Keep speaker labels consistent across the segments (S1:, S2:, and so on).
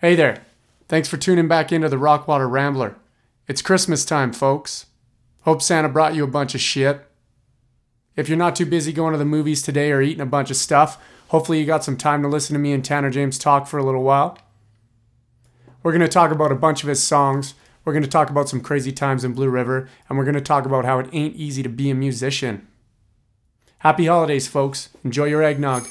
S1: Hey there. Thanks for tuning back into the Rockwater Rambler. It's Christmas time, folks. Hope Santa brought you a bunch of shit. If you're not too busy going to the movies today or eating a bunch of stuff, hopefully you got some time to listen to me and Tanner James talk for a little while. We're going to talk about a bunch of his songs. We're going to talk about some crazy times in Blue River, and we're going to talk about how it ain't easy to be a musician. Happy holidays, folks. Enjoy your eggnog.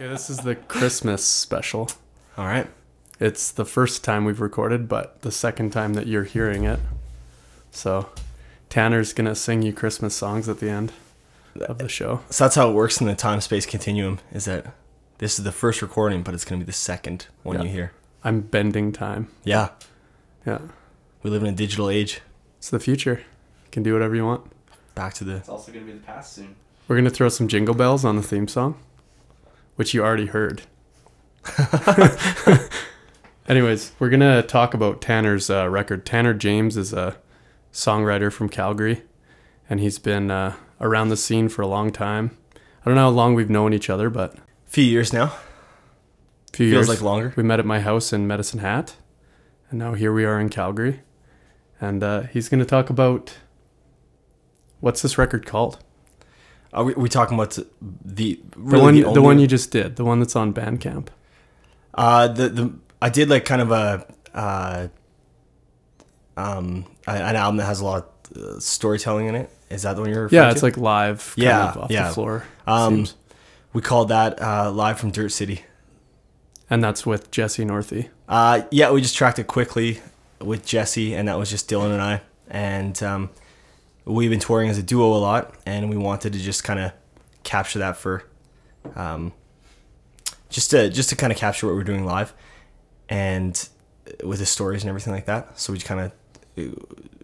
S1: Okay, this is the Christmas special.
S2: All right.
S1: It's the first time we've recorded, but the second time that you're hearing it. So, Tanner's gonna sing you Christmas songs at the end of the show.
S2: So that's how it works in the time space continuum is that this is the first recording, but it's going to be the second one
S1: Yeah.
S2: you hear.
S1: I'm bending time.
S2: Yeah.
S1: Yeah,
S2: We live in a digital age.
S1: it's the future. You can do whatever you want.
S2: Back to the.
S3: It's also gonna be the past soon.
S1: We're gonna throw some jingle bells on the theme song, which you already heard. Anyways, we're gonna talk about Tanner's uh, record. Tanner James is a songwriter from Calgary, and he's been uh, around the scene for a long time. I don't know how long we've known each other, but a
S2: Few years now.
S1: few
S2: Feels
S1: years.
S2: like longer.
S1: We met at my house in Medicine Hat, and now here we are in Calgary. And uh, he's gonna talk about what's this record called?
S2: Are we, we talking about the
S1: The one,
S2: the,
S1: the, one you just did, the one that's on Bandcamp.
S2: Uh, the the I did like kind of a uh, um an album that has a lot of uh, storytelling in it. Is that the one you're? referring
S1: Yeah, it's
S2: to?
S1: like live, kind
S2: Yeah,
S1: of off
S2: yeah.
S1: the floor.
S2: um,
S1: seems.
S2: we called that uh, live from Dirt City.
S1: and that's with Jesse Northey.
S2: Uh, yeah, we just tracked it quickly with Jesse, and that was just Dylan and I. And um, we've been touring as a duo a lot, and we wanted to just kind of capture that for, um, just to just to kind of capture what we're doing live, and with the stories and everything like that. So we just kind of,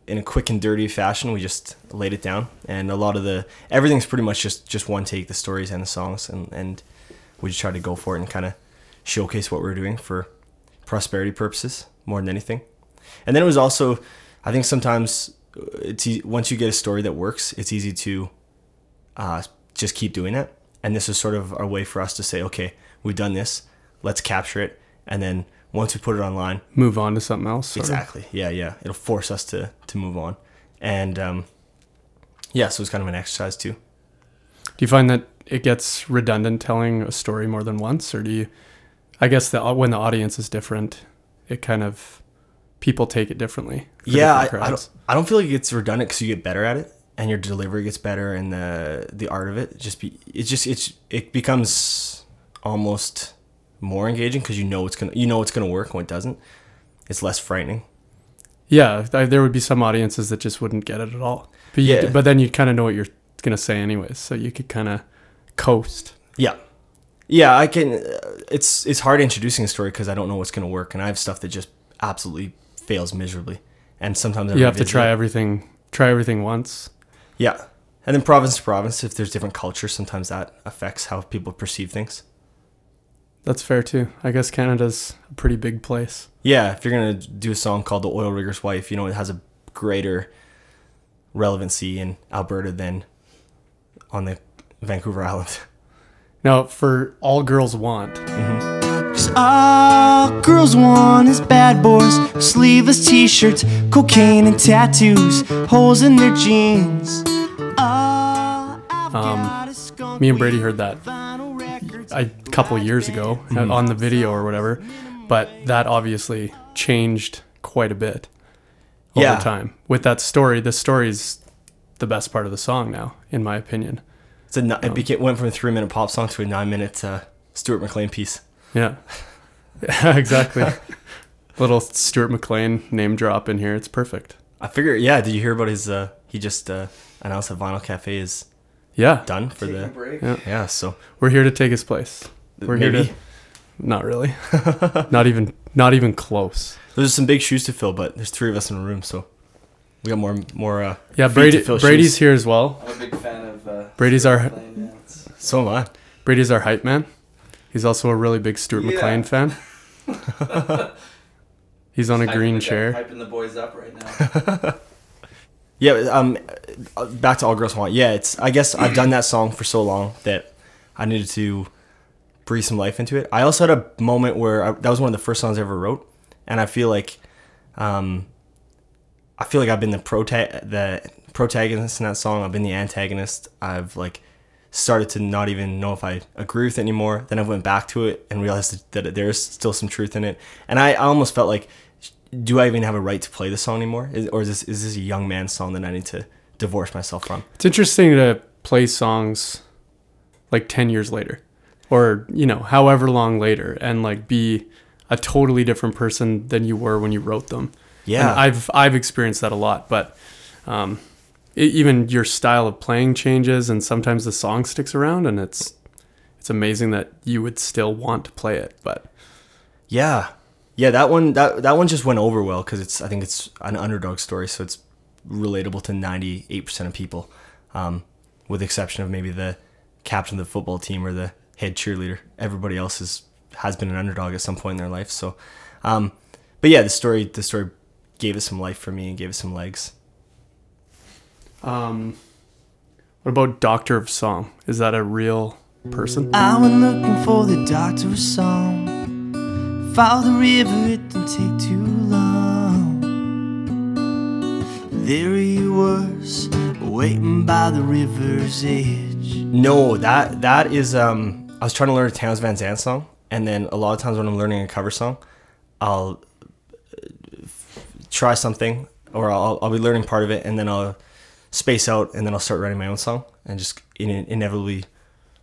S2: in a quick and dirty fashion, we just laid it down, and a lot of the everything's pretty much just just one take, the stories and the songs, and and we just tried to go for it and kind of showcase what we're doing for prosperity purposes more than anything. And then it was also, I think sometimes uh, it's e- once you get a story that works, it's easy to uh, just keep doing it. And this is sort of our way for us to say, okay, we've done this, let's capture it, and then once we put it online,
S1: Move on to something else. sort of.
S2: exactly, yeah, yeah, it'll force us to to move on. And um, yeah, so it's kind of an exercise too.
S1: Do you find that it gets redundant telling a story more than once, or do you? I guess the when the audience is different, it kind of people take it differently.
S2: yeah I, I don't i don't feel like it's redundant because you get better at it and your delivery gets better and the the art of it just be it just it's it becomes almost more engaging because you know it's gonna you know it's gonna work when it doesn't it's less frightening
S1: Yeah, th- there would be some audiences that just wouldn't get it at all. But you,
S2: Yeah.
S1: but then you kind of know what you're gonna say anyways, so you could kind of coast.
S2: yeah yeah i can uh, it's it's hard introducing a story because i don't know what's gonna work and i have stuff that just absolutely fails miserably and sometimes I
S1: You have to try
S2: it.
S1: everything. Try everything once.
S2: yeah and then province to province if there's different cultures sometimes that affects how people perceive things
S1: That's fair too. I guess Canada's a pretty big place.
S2: Yeah, if you're gonna do a song called "The Oil Rigger's Wife," you know it has a greater relevancy in Alberta than on the Vancouver Island.
S1: Now, for all girls want,
S4: Cause all girls want is bad boys, sleeveless t-shirts, cocaine and tattoos, holes in their jeans. All I've got is skunk
S1: Um, me and Brady heard that a couple years ago uh, on the video or whatever, but that obviously changed quite a bit over
S2: Yeah.
S1: time. With that story, the story's the best part of the song now, in my opinion.
S2: It's a ni- it became, went from a three minute pop song to a nine minute uh, Stuart McLean piece.
S1: Yeah. Yeah, exactly. Little Stuart McLean name drop in here. It's perfect.
S2: I figure, yeah. Did you hear about his? Uh, he just uh, announced that Vinyl Cafe is
S1: Yeah.
S2: done for
S3: Taking
S2: the.
S3: break.
S1: Yeah.
S2: Yeah, so
S1: We're here to take his place. We're here to not really. not even not even close.
S2: there's some big shoes to fill, but there's three of us in a room, so we got more more. Uh,
S1: Yeah, Brady
S2: to fill
S1: Brady's
S2: shoes.
S1: here as well.
S3: I'm a big fan of. Uh,
S1: Brady's our
S3: playing dance.
S2: So am I.
S1: Brady's our hype man. He's also a really big Stuart
S3: Yeah.
S1: McLean fan. He's on a green
S3: the-
S1: chair.
S3: Hyping the boys up right now.
S2: Yeah, um, uh, back to All Girls Want. Yeah, it's. I guess I've done that song for so long that I needed to breathe some life into it. I also had a moment where I, that was one of the first songs I ever wrote, and I feel like, um, I feel like I've been the prota- the protagonist in that song. I've been the antagonist. I've like started to not even know if I agree with it anymore. Then I went back to it and realized that there's still some truth in it, and I, I almost felt like do I even have a right to play the song anymore? Is, or is this is this a young man's song that I need to divorce myself from?
S1: It's interesting to play songs like 10 years later or, you know, however long later and like be a totally different person than you were when you wrote them.
S2: Yeah.
S1: And I've I've experienced that a lot, but um e- even your style of playing changes and sometimes the song sticks around and it's it's amazing that you would still want to play it, but
S2: Yeah, yeah. That one that that one just went over well because it's I think it's an underdog story, so it's relatable to ninety eight percent of people, um, with the exception of maybe the captain of the football team or the head cheerleader. Everybody else is has been an underdog at some point in their life. So, um, but yeah, the story the story gave it some life for me and gave it some legs.
S1: Um what about Doctor of Song? Is that a real person?
S4: I went looking for the doctor of song. Follow the river, it didn't take too long. There he was, waiting by the river's edge.
S2: No, that that is um I was trying to learn a Townes Van Zandt song and then a lot of times when I'm learning a cover song, I'll uh, try something or I'll, I'll be learning part of it and then I'll space out and then I'll start writing my own song and just in, inevitably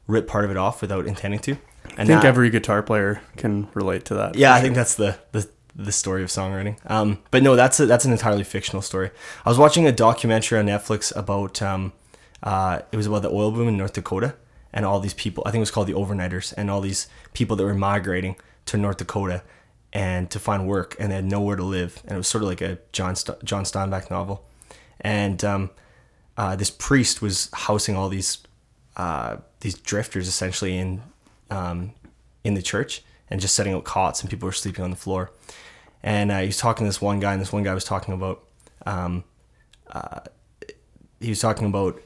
S2: rip part of it off without intending to. And
S1: I think
S2: that-
S1: every guitar player can relate to that.
S2: yeah, I think that's the, the the story of songwriting. Um, but no, that's a, that's an entirely fictional story. I was watching a documentary on Netflix about um, uh, it was about the oil boom in North Dakota and all these people. I think it was called the overnighters and all these people that were migrating to North Dakota and to find work and they had nowhere to live. And it was sort of like a John St- John Steinbeck novel. And um, uh, this priest was housing all these uh, these drifters essentially in um, in the church and just setting out cots and people were sleeping on the floor. And uh, he was talking to this one guy, and this one guy was talking about um, uh, he was talking about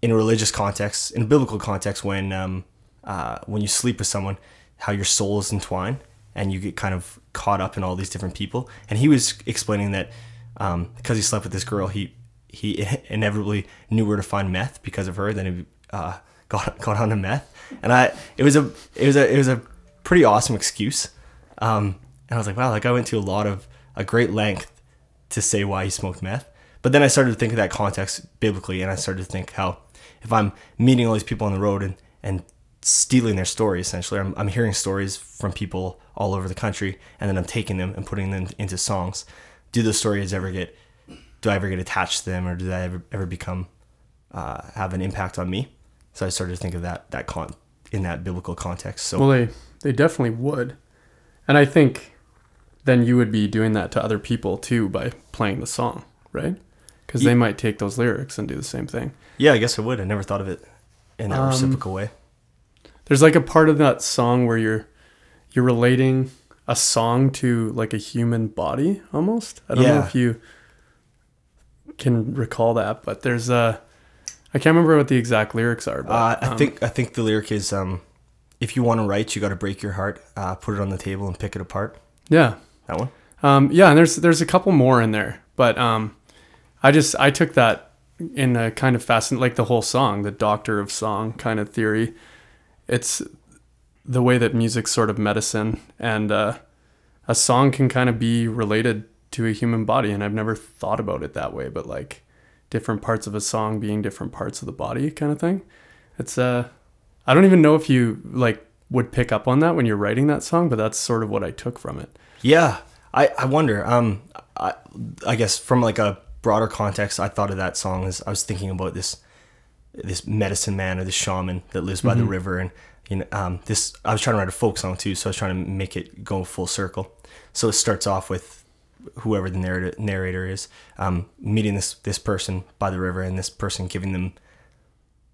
S2: in a religious context, in a biblical context, when um, uh, when you sleep with someone, how your soul is entwined and you get kind of caught up in all these different people. And he was explaining that um, because he slept with this girl, he he inevitably knew where to find meth because of her. Then he uh, got got onto meth, and I it was a it was a it was a pretty awesome excuse. Um, and I was like, wow, that guy went to a lot of a great length to say why he smoked meth. But then I started to think of that context biblically, and I started to think how if I'm meeting all these people on the road and, and stealing their story, essentially, I'm, I'm hearing stories from people all over the country, and then I'm taking them and putting them into songs. Do those stories ever get, do I ever get attached to them, or do they ever, ever become, uh, have an impact on me? So I started to think of that, that con, in that biblical context. So
S1: Well, they they definitely would, and I think then you would be doing that to other people too by playing the song, right? Because
S2: Ye-
S1: they might take those lyrics and do the same thing.
S2: yeah, I guess I would. I never thought of it in that
S1: Um,
S2: reciprocal way.
S1: There's like a part of that song where you're you're relating a song to like a human body almost. I don't know if you can recall that, but there's a I can't remember what the exact lyrics are, but
S2: Uh, I
S1: um,
S2: think I think the lyric is um, if you want to write, you got to break your heart, uh, put it on the table, and pick it apart.
S1: yeah.
S2: That one.
S1: Um, yeah, and there's there's a couple more in there, but um, I just I took that in a kind of fascinating, like the whole song, the Doctor of Song kind of theory. It's the way that music's sort of medicine, and uh, a song can kind of be related to a human body, and I've never thought about it that way, but like different parts of a song being different parts of the body, kind of thing. It's uh, I don't even know if you like would pick up on that when you're writing that song, but that's sort of what I took from it.
S2: Yeah, I, I wonder. Um, I, I guess from like a broader context, I thought of that song as I was thinking about this this medicine man or this shaman that lives by the river, and you know, um, this I was trying to write a folk song too, so I was trying to make it go full circle. So it starts off with whoever the narrator narrator is um, meeting this this person by the river, and this person giving them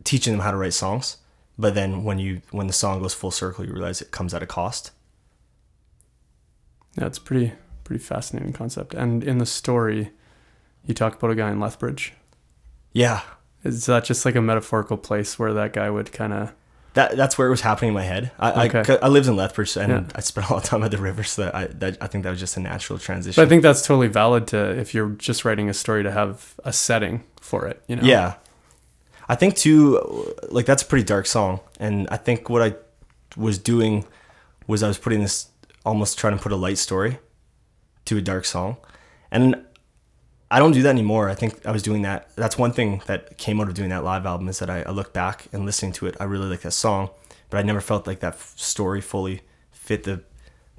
S2: teaching them how to write songs. But then when you when the song goes full circle, you realize it comes at a cost.
S1: Yeah, it's pretty pretty fascinating concept. And in the story, you talk about a guy in Lethbridge.
S2: Yeah,
S1: Is that just like a metaphorical place where that guy would kind of?
S2: That that's where it was happening in my head. I
S1: Okay.
S2: I, I lived in Lethbridge and
S1: Yeah.
S2: I spent a lot of time at the river, so that I that, I think that was just a natural transition.
S1: But I think that's totally valid to if you're just writing a story to have a setting for it. You know.
S2: yeah, I think too, like that's a pretty dark song, and I think what I was doing was I was putting this almost trying to put a light story to a dark song, and I don't do that anymore. I think I was doing that. That's one thing that came out of doing that live album is that I, I look back and listening to it. I really like that song, but I never felt like that f- story fully fit the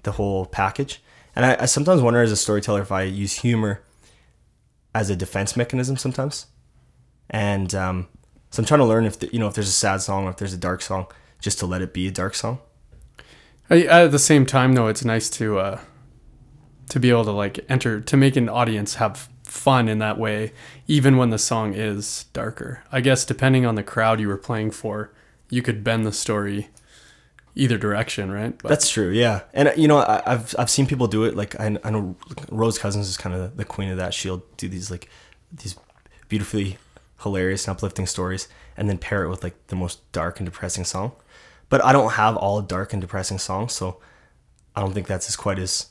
S2: the whole package. And I, I sometimes wonder as a storyteller if I use humor as a defense mechanism sometimes. And um, so I'm trying to learn if the, you know if there's a sad song or if there's a dark song, just to let it be a dark song.
S1: At the same time, though, it's nice to uh, to be able to like enter to make an audience have fun in that way, even when the song is darker. I guess depending on the crowd you were playing for, you could bend the story either direction, right? But
S2: That's true, yeah. And you know, I, I've I've seen people do it. Like I, I know Rose Cousins is kind of the queen of that. She'll do these like these beautifully hilarious and uplifting stories, and then pair it with like the most dark and depressing song. But I don't have all dark and depressing songs, so I don't think that's as quite as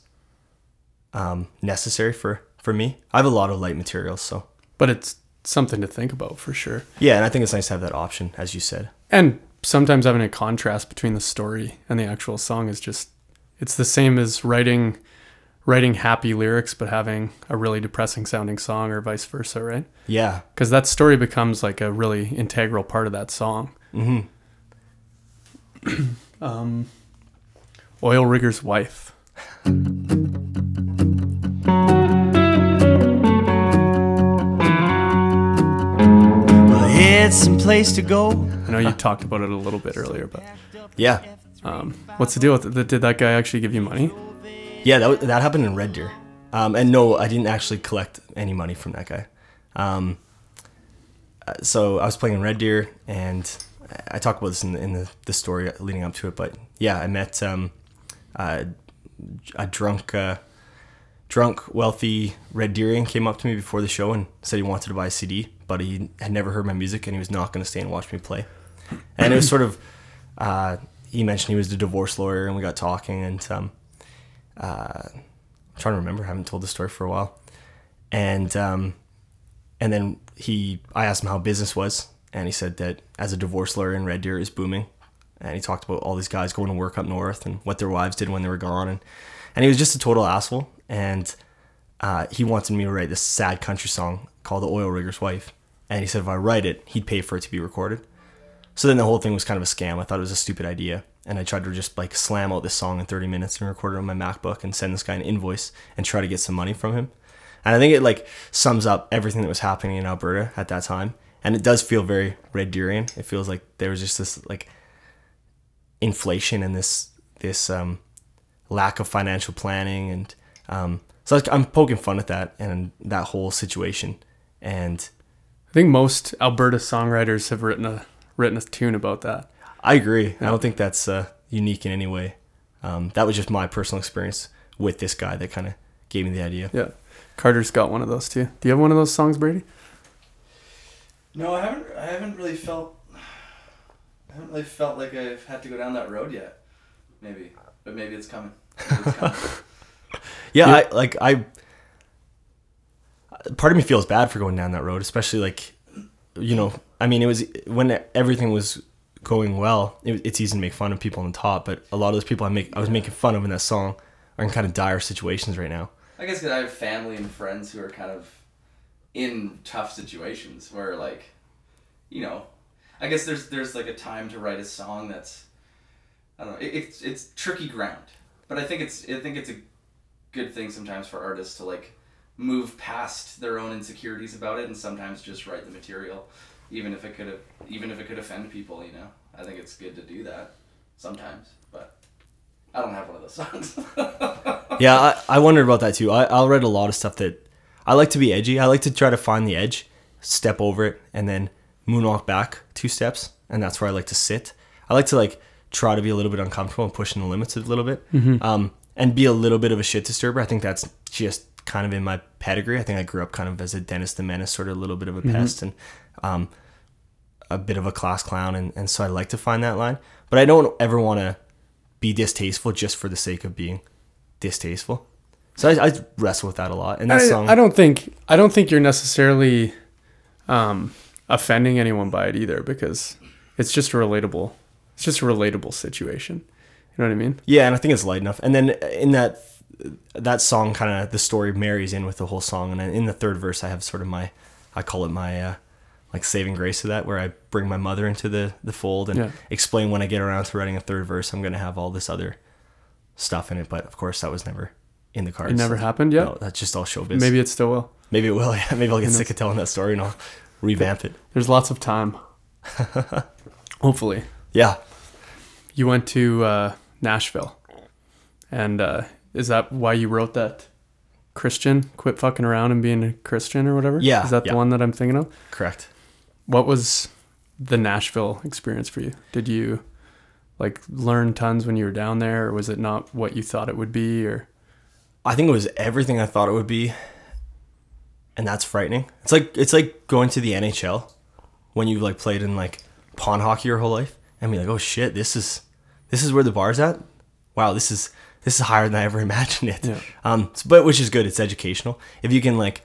S2: um, necessary for for me. I have a lot of light materials, so
S1: but it's something to think about for sure.
S2: yeah. And I think it's nice to have that option, as you said.
S1: And sometimes having a contrast between the story and the actual song is just it's the same as writing writing happy lyrics but having a really depressing sounding song or vice versa, right?
S2: Yeah,
S1: Because that story becomes like a really integral part of that song.
S2: hmm
S1: Um, Oil Rigger's Wife.
S4: Well, it's some place to go.
S1: I know you talked about it a little bit earlier, but
S2: yeah,
S1: um, what's the deal with it? Did that guy actually give you money?
S2: Yeah, that, that happened in Red Deer. Um, and no, I didn't actually collect any money from that guy. Um, uh, so I was playing in Red Deer, and I I talk about this in, the, in the, the story leading up to it. But yeah, I met um, uh, a drunk, uh, drunk, wealthy Red Deerian came up to me before the show and said he wanted to buy a CD, but he had never heard my music and he was not going to stay and watch me play. And it was sort of, uh, he mentioned he was a divorce lawyer, and we got talking, and um, uh, I'm trying to remember. I haven't told the story for a while. And um, and then he, I asked him how business was, and he said that as a divorce lawyer in Red Deer is booming. And he talked about all these guys going to work up north and what their wives did when they were gone, and and he was just a total asshole. And uh, he wanted me to write this sad country song called "The Oil Rigger's Wife," and he said if I write it, he'd pay for it to be recorded. So then the whole thing was kind of a scam. I thought it was a stupid idea. And I tried to just like slam out this song in 30 minutes and record it on my MacBook and send this guy an invoice and try to get some money from him. And I think it like sums up everything that was happening in Alberta at that time. And it does feel very Red Deerian. It feels like there was just this like inflation and this this um, lack of financial planning and um, so I'm poking fun at that and that whole situation. And
S1: I think most Alberta songwriters have written a written a tune about that.
S2: I agree. I don't think that's uh, unique in any way. Um, that was just my personal experience with this guy that kind of gave me the idea.
S1: Yeah. Carter's got one of those too. Do you have one of those songs, Brady?
S3: No, I haven't. I haven't really felt. I haven't really felt like I've had to go down that road yet. Maybe, but maybe it's coming. Maybe it's coming.
S2: Yeah,
S1: Yeah.
S2: I like I. Part of me feels bad for going down that road, especially like, you know, I mean, it was when everything was going well. It, it's easy to make fun of people on the top, but a lot of those people I make, I was making fun of in that song, are in kind of dire situations right now.
S3: I guess because I have family and friends who are kind of in tough situations where, like, you know, I guess there's there's like a time to write a song that's, I don't know, it, it's it's tricky ground, but I think it's I think it's a good thing sometimes for artists to like move past their own insecurities about it and sometimes just write the material, even if it could even if it could offend people. You know, I think it's good to do that sometimes, but. I don't have one of those songs.
S2: yeah, I, I wondered about that too. I, I'll read a lot of stuff that I like to be edgy. I like to try to find the edge, step over it, and then moonwalk back two steps, and that's where I like to sit. I like to like try to be a little bit uncomfortable and pushing the limits a little bit, um, and be a little bit of a shit disturber. I think that's just kind of in my pedigree. I think I grew up kind of as a Dennis the Menace, sort of a little bit of a pest, and um, a bit of a class clown, and, and so I like to find that line. But I don't ever want to be distasteful just for the sake of being distasteful. So I, I wrestle with that a lot. And that
S1: I,
S2: song,
S1: I don't think I don't think you're necessarily um, offending anyone by it either because it's just a relatable. It's just a relatable situation. You know what I mean?
S2: yeah, and I think it's light enough. And then in that that song, kind of the story marries in with the whole song. And then in the third verse, I have sort of my, I call it my uh, like saving grace to that, where I bring my mother into the the fold and
S1: Yeah.
S2: explain when I get around to writing a third verse, I'm gonna have all this other stuff in it. But of course, that was never in the cards.
S1: It never happened yet.
S2: No, that's just all showbiz.
S1: Maybe it still will.
S2: maybe it will. Yeah, maybe I'll get sick of telling that story and I'll revamp it.
S1: There's lots of time. Hopefully,
S2: Yeah,
S1: you went to uh, Nashville, and uh, is that why you wrote that? Christian, quit fucking around and being a Christian or whatever.
S2: Yeah,
S1: is that
S2: yeah.
S1: the one that I'm thinking of?
S2: correct.
S1: What was the Nashville experience for you? Did you like learn tons when you were down there, or was it not what you thought it would be? Or
S2: I think it was everything I thought it would be, and that's frightening. It's like it's like going to the NHL when you've like played in like pond hockey your whole life and be like, oh shit, this is this is where the bar's at. Wow, this is this is higher than I ever imagined it.
S1: Yeah.
S2: Um, but which is good. It's educational. If you can like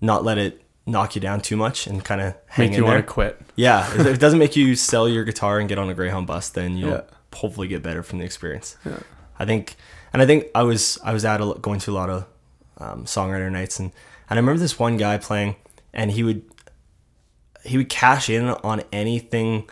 S2: not let it knock you down too much and kind of hang
S1: make
S2: in
S1: you
S2: there.
S1: want to quit?
S2: Yeah, if it doesn't make you sell your guitar and get on a Greyhound bus, then you'll
S1: Yeah.
S2: hopefully get better from the experience.
S1: Yeah.
S2: I think, and I think I was I was at a, going to a lot of um, songwriter nights, and and I remember this one guy playing, and he would he would cash in on anything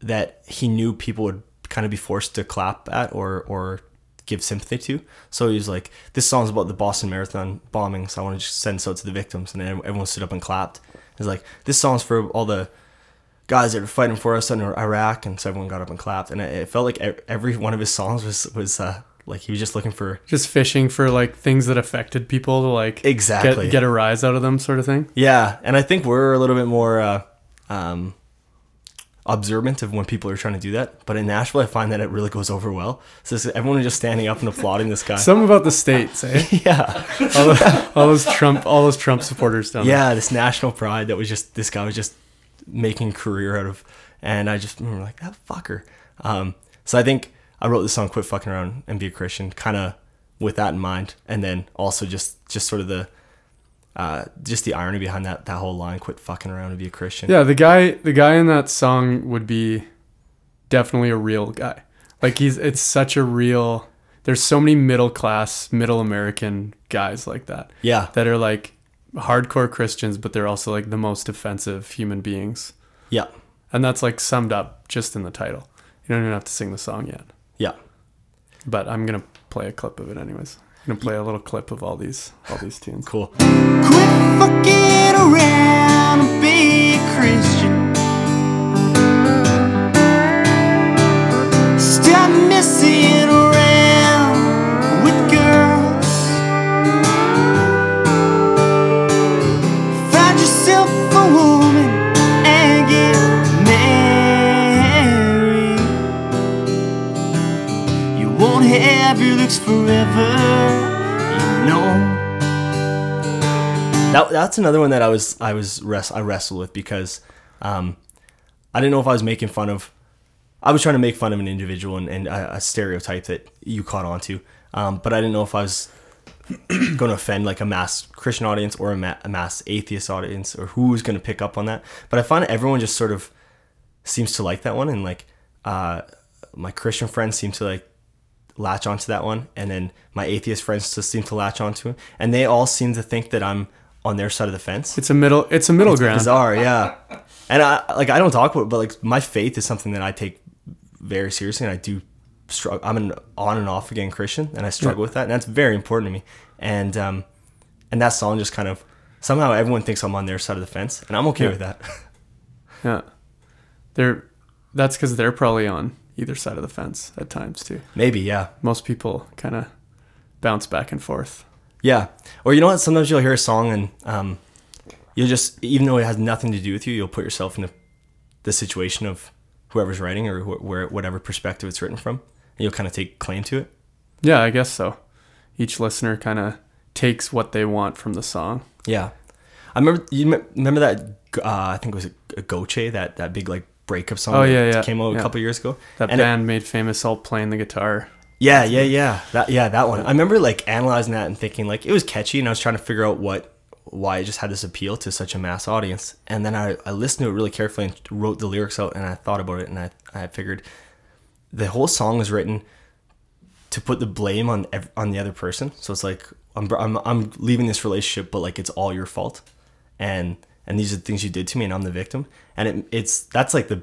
S2: that he knew people would kind of be forced to clap at or or give sympathy to. So he was like, "This song's about the Boston Marathon bombing, so I want to just send this out to the victims." And then everyone stood up and clapped. He's like, "This song's for all the guys that are fighting for us in Iraq," and so everyone got up and clapped. And it, it felt like every one of his songs was was uh, like he was just looking for
S1: Just fishing for like things that affected people to like
S2: Exactly.
S1: get, get a rise out of them, sort of thing.
S2: Yeah, and I think we're a little bit more uh, um, observant of when people are trying to do that. But in Nashville, I find that it really goes over well. So it's- everyone is just standing up and applauding this guy.
S1: Something about the states, eh?
S2: yeah,
S1: all, those, all those Trump, all those Trump supporters down there.
S2: yeah, this national pride that was just this guy was just making a career out of, and I just remember like that fucker. Um, so I think I wrote this song "Quit Fucking Around and Be a Christian" kind of with that in mind, and then also just just sort of the. Uh, just the irony behind that that whole line "Quit fucking around and be a Christian."
S1: Yeah, the guy, the guy in that song would be definitely a real guy. Like he's, it's such a real. There's so many middle class, middle American guys like that
S2: yeah,
S1: that are like hardcore Christians, but they're also like the most offensive human beings.
S2: yeah,
S1: And that's like summed up just in the title. You don't even have to sing the song yet.
S2: yeah.
S1: But I'm gonna play a clip of it anyways. I'm gonna play a little clip of all these all these tunes.
S2: Cool.
S4: Quit fucking around and be a Christian. Stop messing looks forever, you know.
S2: That that's another one that I was I was rest I wrestled with because um, I didn't know if I was making fun of. I was trying to make fun of an individual and, and a, a stereotype that you caught on to, um, but I didn't know if I was going to offend like a mass Christian audience or a, ma- a mass atheist audience or who was going to pick up on that. But I find everyone just sort of seems to like that one, and like uh, my Christian friends seem to like latch onto that one, and then my atheist friends just seem to latch onto it, and they all seem to think that I'm on their side of the fence.
S1: It's a middle. It's a middle ground.
S2: Bizarre, yeah. And I like I don't talk about, it, but like my faith is something that I take very seriously, and I do struggle. I'm an on and off again Christian, and I struggle
S1: Yeah.
S2: with that, and that's very important to me. And um, and that song just kind of somehow everyone thinks I'm on their side of the fence, and I'm okay
S1: Yeah.
S2: with that.
S1: Yeah. They're that's because they're probably on either side of the fence at times too.
S2: Maybe, yeah,
S1: Most people kind of bounce back and forth.
S2: yeah. Or you know what? Sometimes you'll hear a song, and um, you'll just even though it has nothing to do with you, you'll put yourself in the, the situation of whoever's writing or wh- where whatever perspective it's written from, and you'll kind of take claim to it.
S1: Yeah, I guess so. Each listener kind of takes what they want from the song.
S2: Yeah, I remember. You me- remember that? Uh, I think it was a, a Gotye that that big like breakup song.
S1: Oh,
S2: that
S1: yeah, yeah,
S2: came out
S1: yeah.
S2: a couple years ago.
S1: That
S2: And it-
S1: band made famous all playing the guitar.
S2: yeah, yeah, yeah. That yeah, that one. I remember like analyzing that and thinking like it was catchy, and I was trying to figure out what why it just had this appeal to such a mass audience. And then I, I listened to it really carefully and wrote the lyrics out, and I thought about it, and I I figured the whole song was written to put the blame on ev- on the other person. So it's like I'm I'm I'm leaving this relationship, but like it's all your fault, and and these are the things you did to me, and I'm the victim. And it, it's that's like the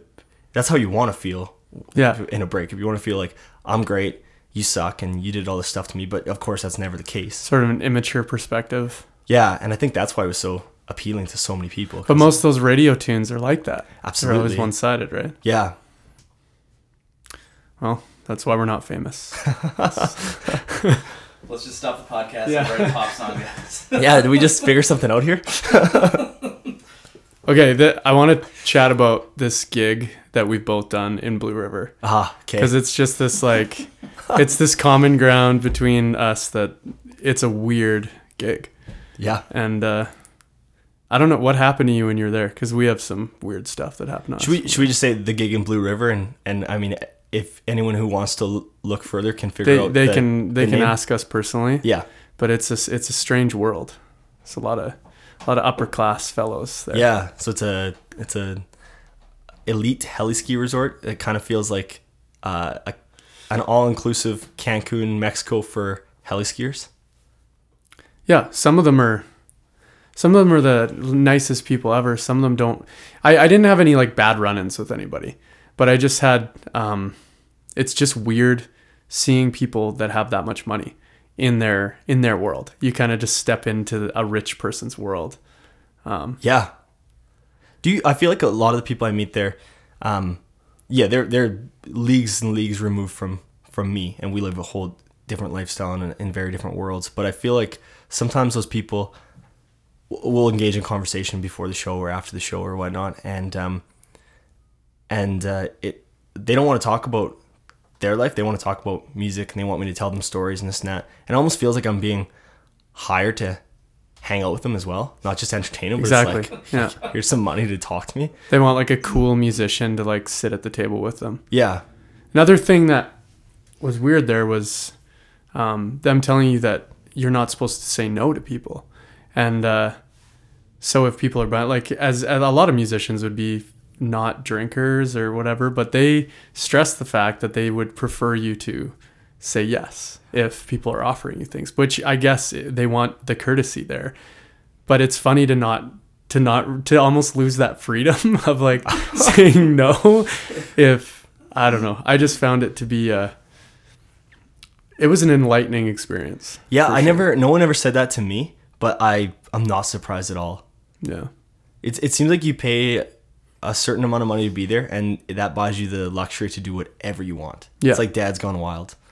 S2: that's how you want to feel
S1: Yeah.
S2: in a break. If you want to feel like I'm great, you suck, and you did all this stuff to me, but of course that's never the case.
S1: Sort of an immature perspective.
S2: Yeah, and I think that's why it was so appealing to so many people
S1: But most of those radio tunes are like that. They're
S2: Absolutely.
S1: always one sided, right?
S2: yeah,
S1: Well, that's why we're not famous.
S3: Let's just stop the podcast
S1: Yeah.
S3: and write a pop song, guys.
S2: yeah. Did we just figure something out here?
S1: Okay, th- I want to chat about this gig that we've both done in Blue River.
S2: Ah, okay.
S1: because it's just this like it's this common ground between us that it's a weird gig
S2: Yeah.
S1: and uh i don't know what happened to you when you were there because we have some weird stuff that happened
S2: Should we should we just say the gig in Blue River and and I mean if anyone who wants to look further can figure
S1: they,
S2: out
S1: they
S2: the-
S1: can they
S2: the
S1: can
S2: name?
S1: ask us personally
S2: Yeah.
S1: but it's a, it's a strange world it's a lot of a lot of upper class fellows there
S2: Yeah. So it's a it's a elite heli ski resort. It kind of feels like uh, a, an all inclusive Cancun, Mexico for heli skiers.
S1: Yeah, some of them are some of them are the nicest people ever. Some of them don't. I, I didn't have any like bad run-ins with anybody, but I just had. Um, it's just weird seeing people that have that much money in their in their world. You kind of just step into a rich person's world.
S2: Yeah. Do you? I feel like a lot of the people I meet there, um, yeah, they're they're leagues and leagues removed from from me, and we live a whole different lifestyle in, in very different worlds. But I feel like sometimes those people will engage in conversation before the show or after the show or whatnot, and um, and uh, it they don't want to talk about their life. They want to talk about music, and they want me to tell them stories and this and that. And it almost feels like I'm being hired to hang out with them as well, not just entertain them.
S1: Exactly.
S2: It's like,
S1: Yeah.
S2: here's some money to talk to me.
S1: They want like a cool musician to like sit at the table with them.
S2: Yeah,
S1: Another thing that was weird there was um, them telling you that you're not supposed to say no to people, and uh, so if people are buying, like as, as a lot of musicians would be not drinkers or whatever, but they stress the fact that they would prefer you to say yes if people are offering you things, which I guess they want the courtesy there. But it's funny to not to not to almost lose that freedom of like saying no if I don't know. I just found it to be a it was an enlightening experience.
S2: yeah. I
S1: sure.
S2: never, no one ever said that to me, but I, I'm not surprised at all.
S1: Yeah.
S2: It, it seems like you pay a certain amount of money to be there, and that buys you the luxury to do whatever you want.
S1: Yeah.
S2: It's like Dad's Gone Wild.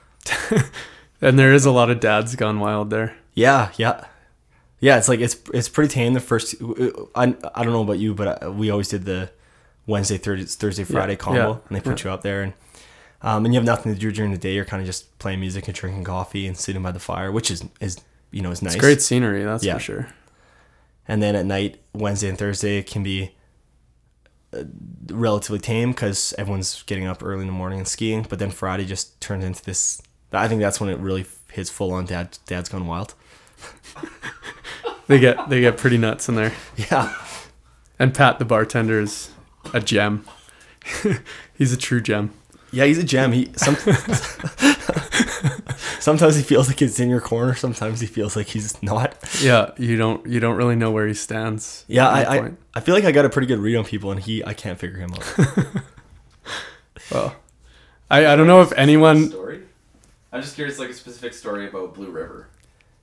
S1: And there is a lot of dads gone wild there.
S2: Yeah, yeah, yeah. It's like it's it's pretty tame. The first, I, I don't know about you, but uh, we always did the Wednesday, Thursday, Thursday, Friday combo,
S1: yeah,
S2: and they put you up there, and um, and you have nothing to do during the day. You're kind of just playing music and drinking coffee and sitting by the fire, which is is you know is nice.
S1: It's great scenery, that's
S2: Yeah.
S1: for sure.
S2: And then at night, Wednesday and Thursday it can be relatively tame because everyone's getting up early in the morning and skiing. But then Friday just turns into this. I think that's when it really hits full on. Dad, Dad's gone wild.
S1: They get they get pretty nuts in there.
S2: Yeah.
S1: And Pat the bartender is a gem. He's a true gem.
S2: Yeah, he's a gem. He some, sometimes he feels like he's in your corner. Sometimes he feels like he's not.
S1: Yeah, you don't you don't really know where he stands.
S2: Yeah, I, I. I feel like I got a pretty good read on people, and he I can't figure him out.
S1: Well, I, I don't know if anyone.
S3: story. I'm just curious, like a specific story about Blue River,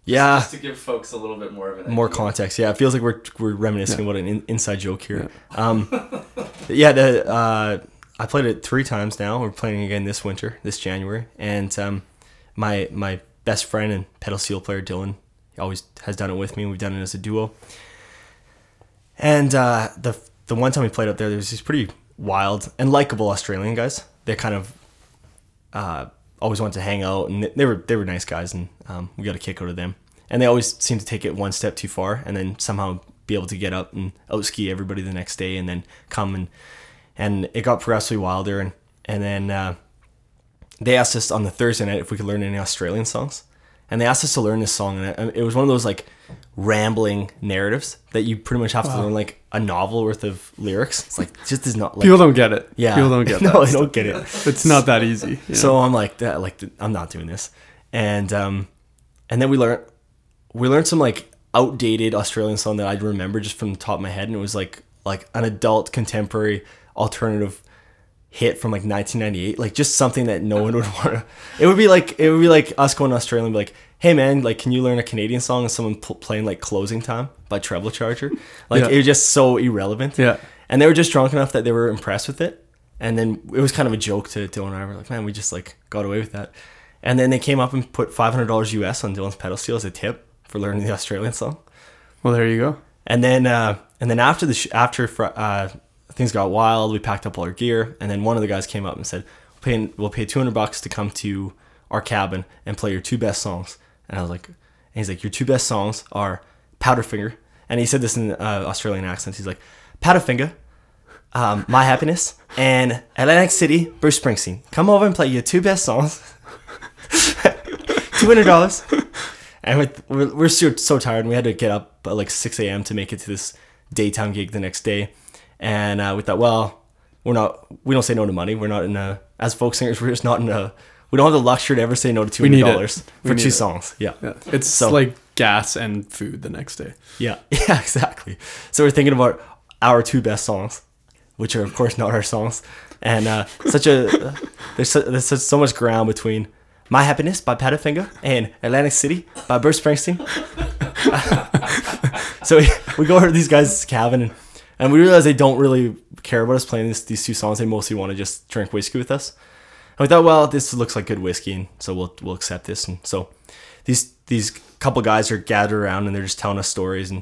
S2: Yeah,
S3: just to give folks a little bit more of an
S2: more
S3: idea.
S2: context. Yeah, it feels like we're we're reminiscing about an in, inside joke here. Um, yeah, the uh, I played it three times now. We're playing again this winter, this January, and um, my my best friend and pedal steel player Dylan he always has done it with me. We've done it as a duo. And uh, the the one time we played up there, there was these pretty wild and likable Australian guys. They kind of uh, always wanted to hang out, and they were they were nice guys, and um, we got a kick out of them. And they always seem to take it one step too far, and then somehow be able to get up and out ski everybody the next day, and then come and and it got progressively wilder, and and then uh, they asked us on the Thursday night if we could learn any Australian songs, and they asked us to learn this song, and it, was one of those like rambling narratives that you pretty much have to learn like a novel worth of lyrics. It's like just is not like
S1: People don't get it.
S2: yeah
S1: People don't get
S2: it.
S1: no
S2: they don't get it.
S1: It's not that easy.
S2: So? I'm like that, like I'm not doing this, and um, and then we learned we learned some like outdated Australian song that I remember just from the top of my head, and it was like like an adult contemporary alternative hit from like 1998, like just something that no one would want to. It would be like it would be like us going to Australia and be like, hey man, like can you learn a Canadian song and someone pl- playing like Closing Time by Treble Charger, like
S1: Yeah.
S2: it was just so irrelevant.
S1: Yeah.
S2: and they were just drunk enough that they were impressed with it. And then it was kind of a joke to Dylan and I. We're like, man, we just like got away with that. And then they came up and put five hundred dollars US on Dylan's pedal steel as a tip for learning the Australian song.
S1: well, there you go.
S2: And then uh, and then after the sh- after fr- uh, things got wild, we packed up all our gear. And then one of the guys came up and said, "We'll pay we'll pay two hundred bucks to come to our cabin and play your two best songs." And I was like, and he's like, "Your two best songs are Powderfinger." And he said this in uh, Australian accents. He's like, "Powderfinger." Um, My Happiness and Atlantic City, Bruce Springsteen. Come over and play your two best songs. Two hundred dollars. And we're, we're so, so tired, and we had to get up at like 6 a.m. to make it to this daytime gig the next day. And uh, we thought, well, we're not, we don't say no to money. We're not in a, as folk singers, we're just not in a, we don't have the luxury to ever say no to
S1: need
S2: $200 for two
S1: it.
S2: songs. Yeah.
S1: Yeah. It's
S2: So-
S1: like gas and food the next day.
S2: Yeah. Yeah, exactly. So we're thinking about our two best songs, which are, of course, not our songs. And uh, such a, there's, so, there's such, so much ground between My Happiness by Powderfinger and Atlantic City by Bruce Springsteen. so we, we go over to these guys' cabin and, and we realize they don't really care about us playing this, these two songs. They mostly want to just drink whiskey with us. And we thought, well, this looks like good whiskey, and so we'll we'll accept this. And so these these couple guys are gathered around and they're just telling us stories and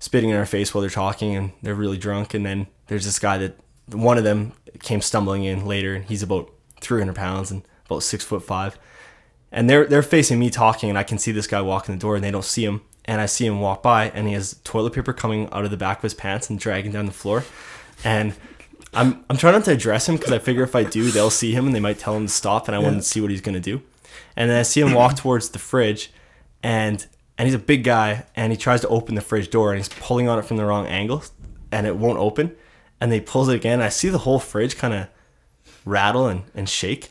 S2: spitting in our face while they're talking, and they're really drunk. And then there's this guy that one of them came stumbling in later, and he's about 300 pounds and about six foot five and they're they're facing me talking, and I can see this guy walk in the door, and they don't see him, and I see him walk by, and he has toilet paper coming out of the back of his pants and dragging down the floor, and I'm I'm trying not to address him because I figure if I do, they'll see him and they might tell him to stop, and I want to see what he's gonna do, and then I see him walk towards the fridge, and and he's a big guy, and he tries to open the fridge door, and he's pulling on it from the wrong angle, and it won't open, and they pulls it again, I see the whole fridge kind of rattle and, and shake.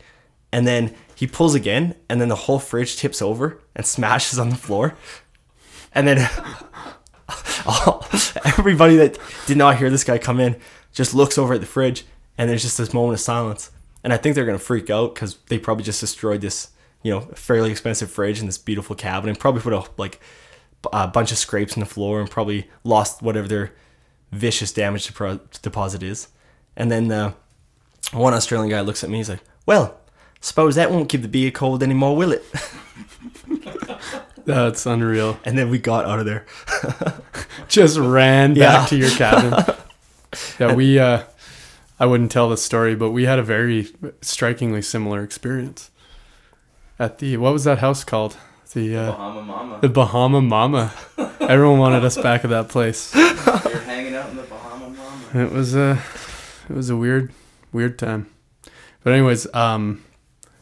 S2: And then he pulls again, and then the whole fridge tips over and smashes on the floor. And then everybody that did not hear this guy come in just looks over at the fridge, and there's just this moment of silence. And I think they're gonna freak out because they probably just destroyed this, you know, fairly expensive fridge and this beautiful cabin, and probably put a like a bunch of scrapes in the floor, and probably lost whatever their vicious damage deposit is. And then uh, one Australian guy looks at me. He's like, "Well, suppose that won't keep the beer cold anymore, will it?"
S1: That's unreal.
S2: And then we got out of there.
S1: Just ran
S2: Yeah.
S1: back to your cabin. yeah, we. uh I wouldn't tell the story, but we had a very strikingly similar experience at the what was that house called? The uh,
S3: Bahama Mama.
S1: the Bahama Mama. Everyone wanted us back at that place.
S3: You're hanging out in the Bahama Mama.
S1: It was a it was a weird weird time. But anyways, um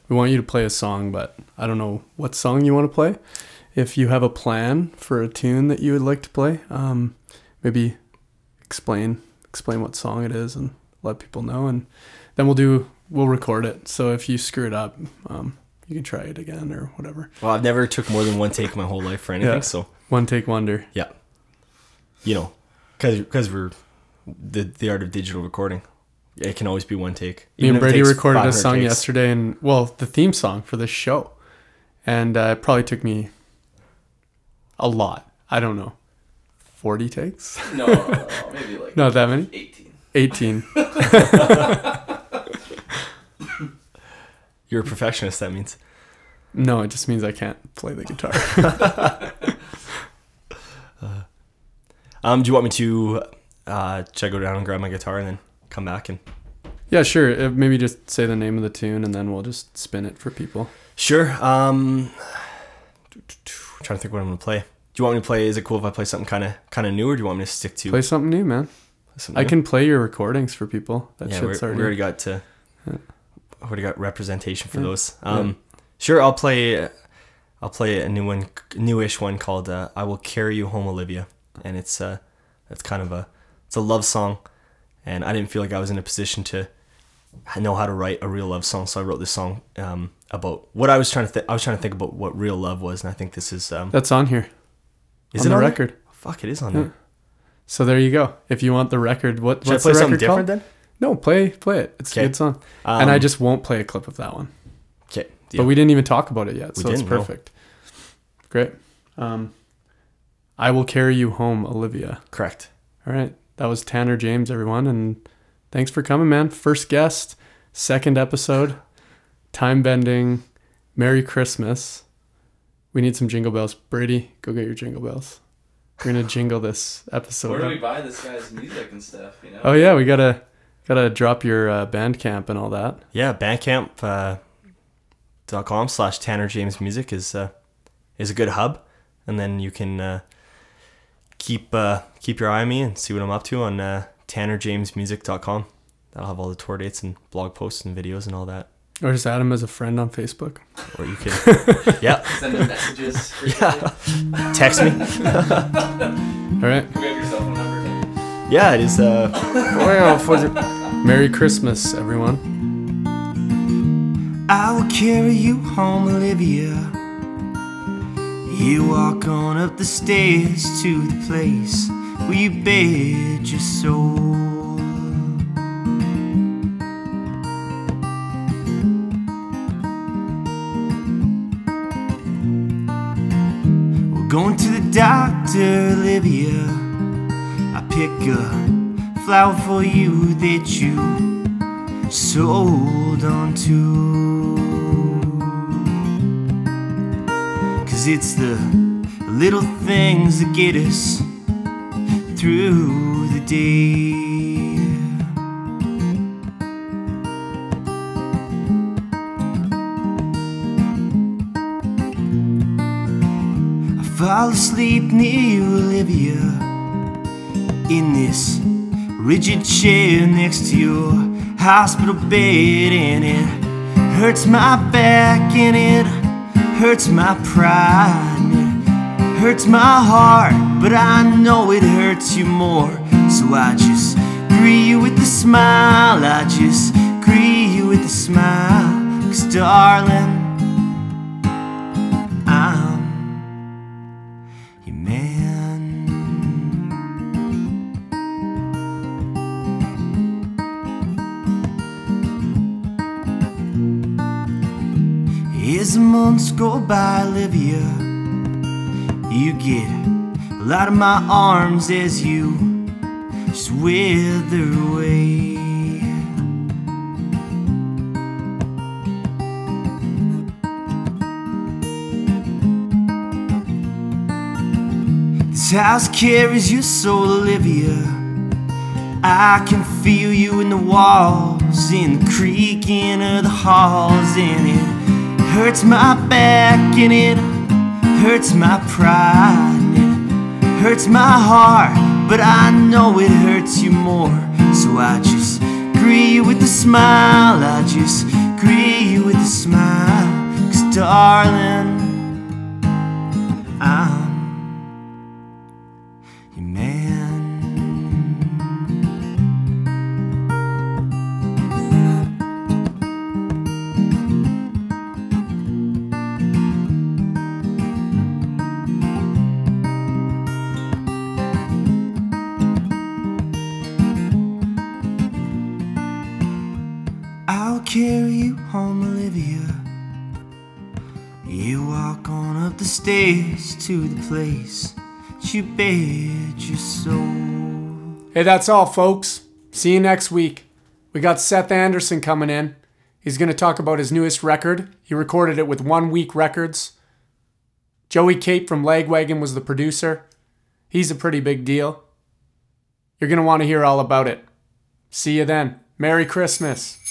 S1: we want you to play a song, but I don't know what song you want to play. If you have a plan for a tune that you would like to play, um maybe explain explain what song it is and let people know and then we'll do we'll record it. So if you screw it up, um you can try it again or whatever.
S2: Well, I've never took more than one take my whole life for anything,
S1: Yeah.
S2: so
S1: One take wonder.
S2: yeah, you know, because because we're the the art of digital recording. it can always be one take.
S1: Me
S2: Even
S1: and Brady recorded a song
S2: takes.
S1: yesterday, and well, the theme song for this show, and uh, it probably took me a lot. I don't know, forty takes,
S3: No, no, no, no, maybe like
S1: not that many,
S3: 18.
S1: eighteen.
S2: You're a perfectionist. That means.
S1: No, it just means I can't play the guitar.
S2: Um, do you want me to uh, should I go down and grab my guitar and then come back and?
S1: yeah, sure. Uh, Maybe just say the name of the tune, and then we'll just spin it for people.
S2: Sure. Um, trying to think what I'm gonna play. Do you want me to play? Is it cool if I play something kind of kind of new, or do you want me to stick to
S1: Play something new, man.
S2: something
S1: I
S2: new?
S1: can play your recordings for people. That
S2: yeah,
S1: shit's
S2: we
S1: already.
S2: already got to. Already got representation for
S1: Yeah.
S2: those. Um, sure. I'll play. I'll play a new one, newish one called uh, "I Will Carry You Home, Olivia," and it's uh, it's kind of a, it's a love song, and I didn't feel like I was in a position to know how to write a real love song, so I wrote this song um, about what I was trying to. think. I was trying to think about what real love was, and I think this is. Um,
S1: That's on here.
S2: is
S1: on
S2: it
S1: the
S2: on there?
S1: record.
S2: Fuck, it is on there.
S1: So there you go. If you want the record, what
S2: Should I
S1: what's
S2: play
S1: the
S2: something
S1: record
S2: different
S1: called?
S2: then?
S1: No, play play it. It's a
S2: Okay.
S1: good song. and I
S2: Um,
S1: just won't play a clip of that one.
S2: Okay.
S1: But we didn't even talk about it yet,
S2: We
S1: so it's
S2: didn't, no.
S1: perfect. Great. Um, I will carry you home, Olivia.
S2: correct.
S1: All right, that was Tanner James, everyone, and thanks for coming, man. First guest, second episode, time bending. Merry Christmas. We need some jingle bells. Brady, go get your jingle bells. We're gonna jingle this episode.
S3: Where do we buy this guy's music and stuff? You know.
S1: Oh yeah, we gotta gotta drop your uh, Bandcamp and all that.
S2: Yeah, Bandcamp uh, dot com slash Tanner James Music is uh, is a good hub, and then you can uh, keep uh, keep your eye on me and see what I'm up to on uh, TannerJamesMusic.com. That'll have all the tour dates and blog posts and videos and all that.
S1: Or just add him as a friend on Facebook.
S2: Or you can, yeah,
S3: Send him messages. Yeah.
S2: text me.
S1: All right.
S3: Can we have your cell phone number?
S2: Yeah, it is. Uh,
S1: Merry Christmas, everyone.
S4: I will carry you home, Olivia. You walk on up the stairs to the place where you bed your soul. Going to the doctor, Olivia. I pick a flower for you that you sold onto. Cause it's the little things that get us through the day. I fall asleep near you, Olivia, in this rigid chair next to your hospital bed, and it hurts my back, and it hurts my pride, and it hurts my heart, but I know it hurts you more. So I just greet you with a smile, I just greet you with a smile, cause darling, months go by, Olivia, you get a lot of my arms as you just wither away. This house carries your soul, Olivia. I can feel you in the walls, in the creaking of the halls, and it hurts my back, and it hurts my pride, and it hurts my heart, but I know it hurts you more. So I just you with a smile, I just you with a smile, cause darling, to the place you your soul.
S1: Hey, that's all, folks. See you next week. We got Seth Anderson coming in. He's going to talk about his newest record. He recorded it with One Week Records. Joey Cape from Lagwagon was the producer. He's a pretty big deal. You're going to want to hear all about it. See you then. Merry Christmas.